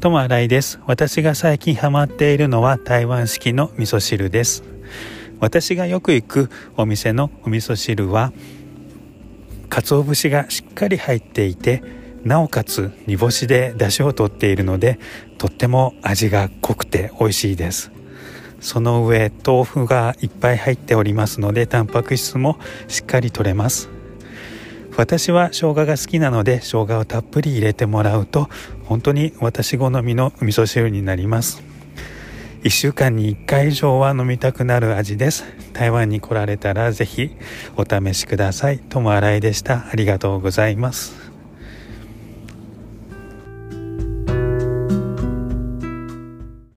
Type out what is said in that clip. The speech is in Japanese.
とも新井です。私が最近ハマっているのは台湾式の味噌汁です。私がよく行くお店のお味噌汁は、鰹節がしっかり入っていて、なおかつ煮干しで出汁を取っているので、とっても味が濃くて美味しいです。その上、豆腐がいっぱい入っておりますので、タンパク質もしっかり取れます。私は生姜が好きなので生姜をたっぷり入れてもらうと本当に私好みの味噌汁になります。1週間に1回以上は飲みたくなる味です。台湾に来られたらぜひお試しください。友新井でした。ありがとうございます。